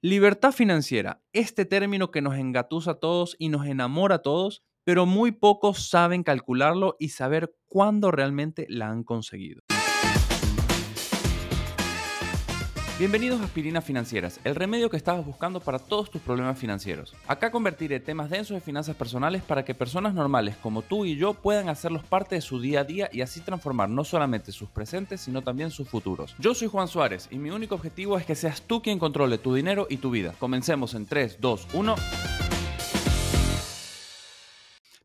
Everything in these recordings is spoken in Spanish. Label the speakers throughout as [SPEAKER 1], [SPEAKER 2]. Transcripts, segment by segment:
[SPEAKER 1] Libertad financiera, este término que nos engatusa a todos y nos enamora a todos, pero muy pocos saben calcularlo y saber cuándo realmente la han conseguido. Bienvenidos a Aspirinas Financieras, el remedio que estabas buscando para todos tus problemas financieros. Acá convertiré temas densos de finanzas personales para que personas normales como tú y yo puedan hacerlos parte de su día a día y así transformar no solamente sus presentes, sino también sus futuros. Yo soy Juan Suárez y mi único objetivo es que seas tú quien controle tu dinero y tu vida. Comencemos en 3, 2, 1.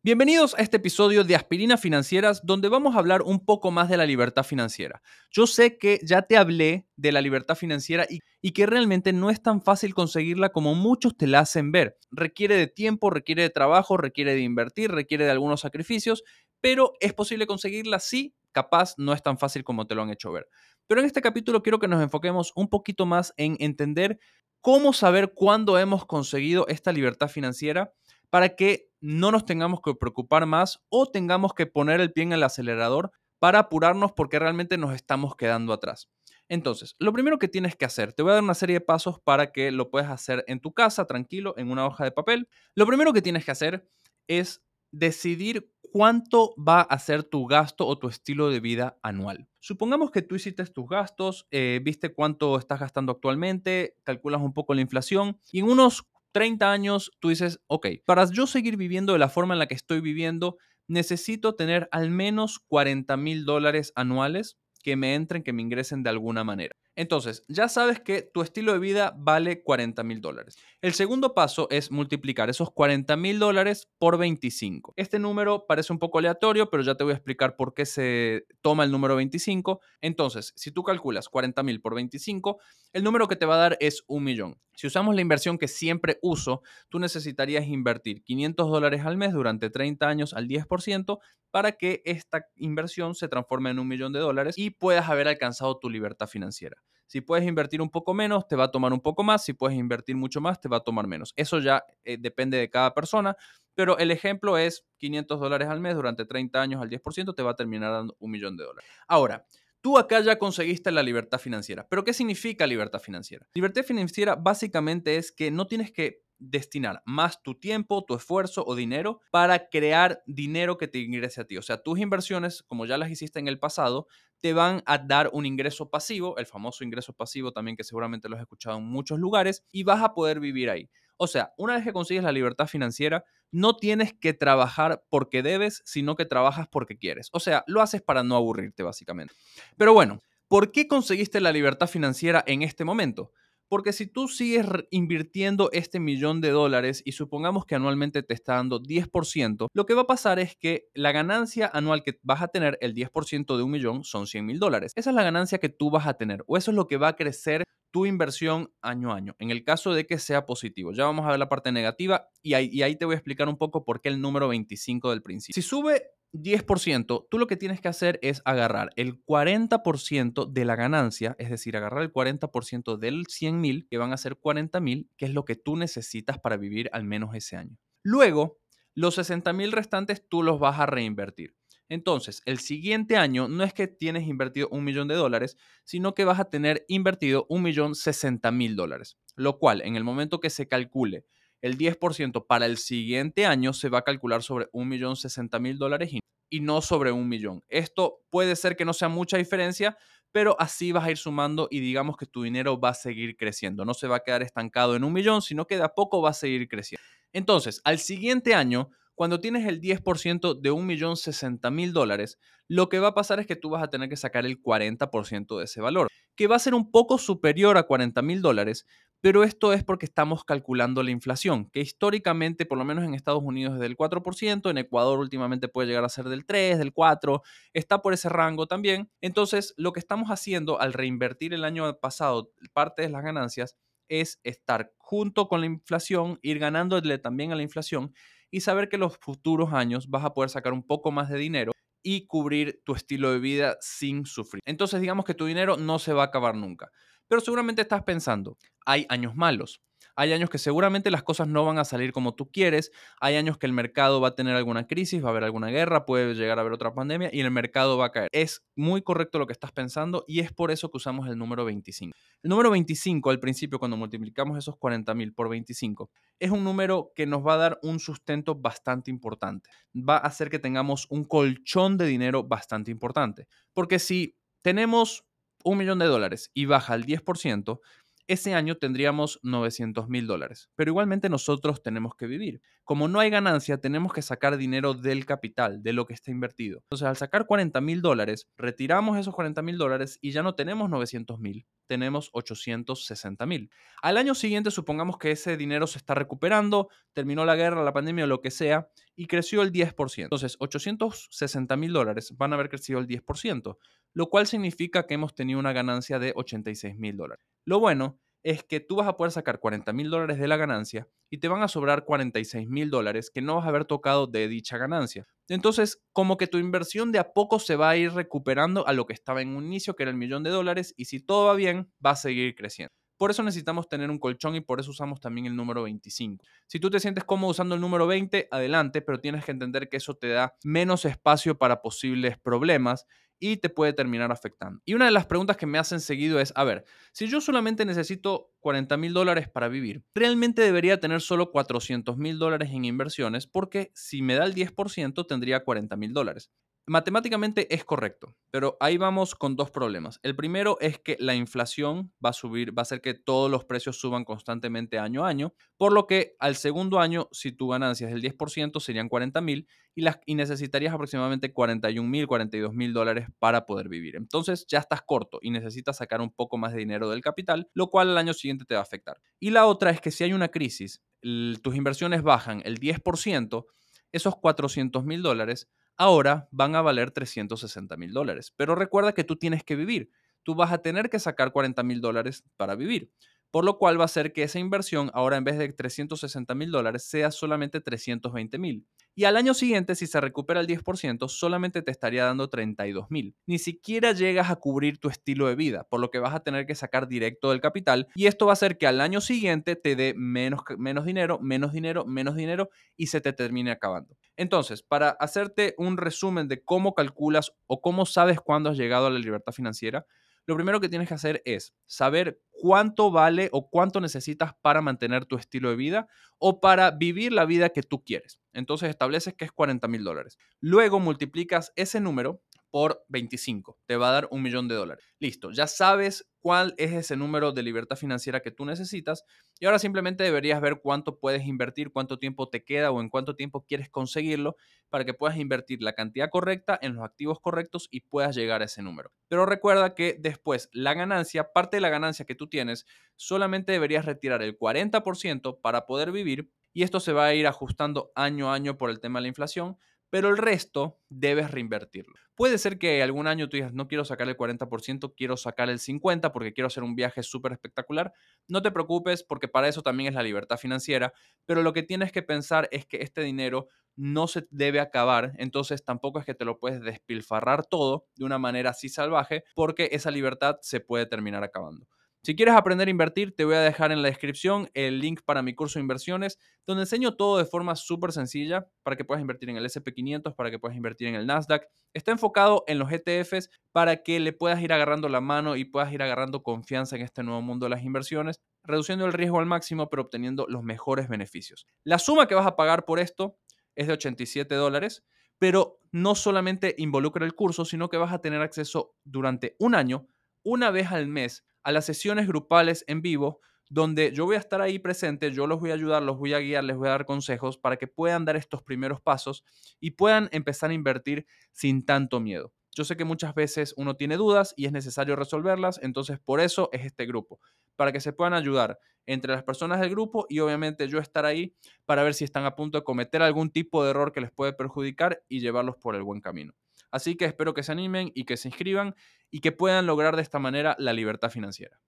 [SPEAKER 1] Bienvenidos a este episodio de Aspirina Financieras, donde vamos a hablar un poco más de la libertad financiera. Yo sé que ya te hablé de la libertad financiera y, que realmente no es tan fácil conseguirla como muchos te la hacen ver. Requiere de tiempo, requiere de trabajo, requiere de invertir, requiere de algunos sacrificios, pero es posible conseguirla sí, capaz no es tan fácil como te lo han hecho ver. Pero en este capítulo quiero que nos enfoquemos un poquito más en entender cómo saber cuándo hemos conseguido esta libertad financiera para que no nos tengamos que preocupar más o tengamos que poner el pie en el acelerador para apurarnos porque realmente nos estamos quedando atrás. Entonces, lo primero que tienes que hacer, te voy a dar una serie de pasos para que lo puedas hacer en tu casa, tranquilo, en una hoja de papel. Lo primero que tienes que hacer es decidir cuánto va a ser tu gasto o tu estilo de vida anual. Supongamos que tú hiciste tus gastos, eh, viste cuánto estás gastando actualmente, calculas un poco la inflación y en unos 30 años, tú dices, ok, para yo seguir viviendo de la forma en la que estoy viviendo, necesito tener al menos 40 mil dólares anuales que me entren, que me ingresen de alguna manera. Entonces, ya sabes que tu estilo de vida vale 40 mil dólares. El segundo paso es multiplicar esos 40 mil dólares por 25. Este número parece un poco aleatorio, pero ya te voy a explicar por qué se toma el número 25. Entonces, si tú calculas 40 mil por 25, el número que te va a dar es un millón. Si usamos la inversión que siempre uso, tú necesitarías invertir 500 dólares al mes durante 30 años al 10% para que esta inversión se transforme en un millón de dólares y puedas haber alcanzado tu libertad financiera. Si puedes invertir un poco menos, te va a tomar un poco más. Si puedes invertir mucho más, te va a tomar menos. Eso ya eh, depende de cada persona, pero el ejemplo es 500 dólares al mes durante 30 años al 10%, te va a terminar dando un millón de dólares. Ahora, Tú acá ya conseguiste la libertad financiera. ¿Pero qué significa libertad financiera? Libertad financiera básicamente es que no tienes que destinar más tu tiempo, tu esfuerzo o dinero para crear dinero que te ingrese a ti. O sea, tus inversiones, como ya las hiciste en el pasado, te van a dar un ingreso pasivo, el famoso ingreso pasivo también que seguramente lo has escuchado en muchos lugares, y vas a poder vivir ahí. O sea, una vez que consigues la libertad financiera, no tienes que trabajar porque debes, sino que trabajas porque quieres. O sea, lo haces para no aburrirte, básicamente. Pero bueno, ¿por qué conseguiste la libertad financiera en este momento? Porque si tú sigues invirtiendo este millón de dólares y supongamos que anualmente te está dando 10%, lo que va a pasar es que la ganancia anual que vas a tener, el 10% de un millón, son 100 mil dólares. Esa es la ganancia que tú vas a tener o eso es lo que va a crecer tu inversión año a año, en el caso de que sea positivo. Ya vamos a ver la parte negativa y ahí, te voy a explicar un poco por qué el número 25 del principio. Si sube 10%, tú lo que tienes que hacer es agarrar el 40% de la ganancia, es decir, agarrar el 40% del 100 mil, que van a ser 40 mil, que es lo que tú necesitas para vivir al menos ese año. Luego, los 60 mil restantes tú los vas a reinvertir. Entonces, el siguiente año no es que tienes invertido un millón de dólares, sino que vas a tener invertido un millón 60 mil dólares, lo cual en el momento que se calcule el 10% para el siguiente año se va a calcular sobre un millón sesenta mil dólares y no sobre un millón. Esto puede ser que no sea mucha diferencia, pero así vas a ir sumando y digamos que tu dinero va a seguir creciendo. No se va a quedar estancado en un millón, sino que de a poco va a seguir creciendo. Entonces, al siguiente año, cuando tienes el 10% de un millón sesenta mil dólares, lo que va a pasar es que tú vas a tener que sacar el 40% de ese valor, que va a ser un poco superior a 40 mil dólares, pero esto es porque estamos calculando la inflación, que históricamente, por lo menos en Estados Unidos, es del 4%, en Ecuador últimamente puede llegar a ser del 3, del 4, está por ese rango también. Entonces, lo que estamos haciendo al reinvertir el año pasado parte de las ganancias es estar junto con la inflación, ir ganándole también a la inflación y saber que los futuros años vas a poder sacar un poco más de dinero y cubrir tu estilo de vida sin sufrir. Entonces, digamos que tu dinero no se va a acabar nunca. Pero seguramente estás pensando, hay años malos. Hay años que seguramente las cosas no van a salir como tú quieres, hay años que el mercado va a tener alguna crisis, va a haber alguna guerra, puede llegar a haber otra pandemia y el mercado va a caer. Es muy correcto lo que estás pensando y es por eso que usamos el número 25. El número 25 al principio, cuando multiplicamos esos 40 mil por 25, es un número que nos va a dar un sustento bastante importante. Va a hacer que tengamos un colchón de dinero bastante importante. Porque si tenemos un millón de dólares y baja al 10%, ese año tendríamos 900 mil dólares. Pero igualmente nosotros tenemos que vivir. Como no hay ganancia, tenemos que sacar dinero del capital, de lo que está invertido. Entonces, al sacar 40 mil dólares, retiramos esos 40 mil dólares y ya no tenemos 900 mil, tenemos 860 mil. Al año siguiente, supongamos que ese dinero se está recuperando, terminó la guerra, la pandemia o lo que sea, y creció el 10%. Entonces, 860 mil dólares van a haber crecido el 10%, lo cual significa que hemos tenido una ganancia de 86 mil dólares. Lo bueno es que tú vas a poder sacar 40 mil dólares de la ganancia y te van a sobrar 46 mil dólares que no vas a haber tocado de dicha ganancia. Entonces, como que tu inversión de a poco se va a ir recuperando a lo que estaba en un inicio, que era el millón de dólares, y si todo va bien, va a seguir creciendo. Por eso necesitamos tener un colchón y por eso usamos también el número 25. Si tú te sientes cómodo usando el número 20, adelante, pero tienes que entender que eso te da menos espacio para posibles problemas y te puede terminar afectando. Y una de las preguntas que me hacen seguido es, a ver, si yo solamente necesito 40 mil dólares para vivir, realmente debería tener solo 400 mil dólares en inversiones porque si me da el 10% tendría 40 mil dólares. Matemáticamente es correcto, pero ahí vamos con dos problemas. El primero es que la inflación va a subir, va a hacer que todos los precios suban constantemente año a año, por lo que al segundo año, si tu ganancia es del 10%, serían 40 mil y, y necesitarías aproximadamente 41 mil, 42 mil dólares para poder vivir. Entonces ya estás corto y necesitas sacar un poco más de dinero del capital, lo cual al año siguiente te va a afectar. Y la otra es que si hay una crisis, tus inversiones bajan el 10%, esos 400 mil dólares ahora van a valer 360 mil dólares. Pero recuerda que tú tienes que vivir. Tú vas a tener que sacar 40 mil dólares para vivir por lo cual va a ser que esa inversión ahora en vez de 360 mil dólares sea solamente 320 mil. Y al año siguiente, si se recupera el 10%, solamente te estaría dando 32 mil. Ni siquiera llegas a cubrir tu estilo de vida, por lo que vas a tener que sacar directo del capital y esto va a hacer que al año siguiente te dé menos, menos dinero, menos dinero, menos dinero y se te termine acabando. Entonces, para hacerte un resumen de cómo calculas o cómo sabes cuándo has llegado a la libertad financiera, lo primero que tienes que hacer es saber cuánto vale o cuánto necesitas para mantener tu estilo de vida o para vivir la vida que tú quieres. Entonces estableces que es 40 mil dólares. Luego multiplicas ese número por 25. Te va a dar un millón de dólares. Listo, ya sabes cuál es ese número de libertad financiera que tú necesitas y ahora simplemente deberías ver cuánto puedes invertir, cuánto tiempo te queda o en cuánto tiempo quieres conseguirlo para que puedas invertir la cantidad correcta en los activos correctos y puedas llegar a ese número. Pero recuerda que después la ganancia, parte de la ganancia que tú tienes, solamente deberías retirar el 40% para poder vivir y esto se va a ir ajustando año a año por el tema de la inflación pero el resto debes reinvertirlo. Puede ser que algún año tú digas, no quiero sacar el 40%, quiero sacar el 50% porque quiero hacer un viaje súper espectacular. No te preocupes porque para eso también es la libertad financiera, pero lo que tienes que pensar es que este dinero no se debe acabar, entonces tampoco es que te lo puedes despilfarrar todo de una manera así salvaje porque esa libertad se puede terminar acabando. Si quieres aprender a invertir, te voy a dejar en la descripción el link para mi curso de inversiones, donde enseño todo de forma súper sencilla para que puedas invertir en el SP500, para que puedas invertir en el Nasdaq. Está enfocado en los ETFs para que le puedas ir agarrando la mano y puedas ir agarrando confianza en este nuevo mundo de las inversiones, reduciendo el riesgo al máximo, pero obteniendo los mejores beneficios. La suma que vas a pagar por esto es de 87 dólares, pero no solamente involucra el curso, sino que vas a tener acceso durante un año, una vez al mes, a las sesiones grupales en vivo, donde yo voy a estar ahí presente, yo los voy a ayudar, los voy a guiar, les voy a dar consejos para que puedan dar estos primeros pasos y puedan empezar a invertir sin tanto miedo. Yo sé que muchas veces uno tiene dudas y es necesario resolverlas, entonces por eso es este grupo, para que se puedan ayudar entre las personas del grupo y obviamente yo estar ahí para ver si están a punto de cometer algún tipo de error que les puede perjudicar y llevarlos por el buen camino. Así que espero que se animen y que se inscriban y que puedan lograr de esta manera la libertad financiera.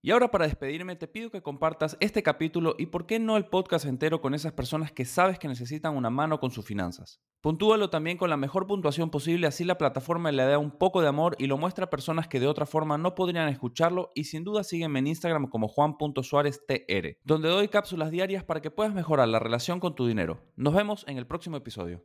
[SPEAKER 1] Y ahora para despedirme te pido que compartas este capítulo y por qué no el podcast entero con esas personas que sabes que necesitan una mano con sus finanzas. Puntúalo también con la mejor puntuación posible, así la plataforma le da un poco de amor y lo muestra a personas que de otra forma no podrían escucharlo y sin duda sígueme en Instagram como juan.suáreztr, donde doy cápsulas diarias para que puedas mejorar la relación con tu dinero. Nos vemos en el próximo episodio.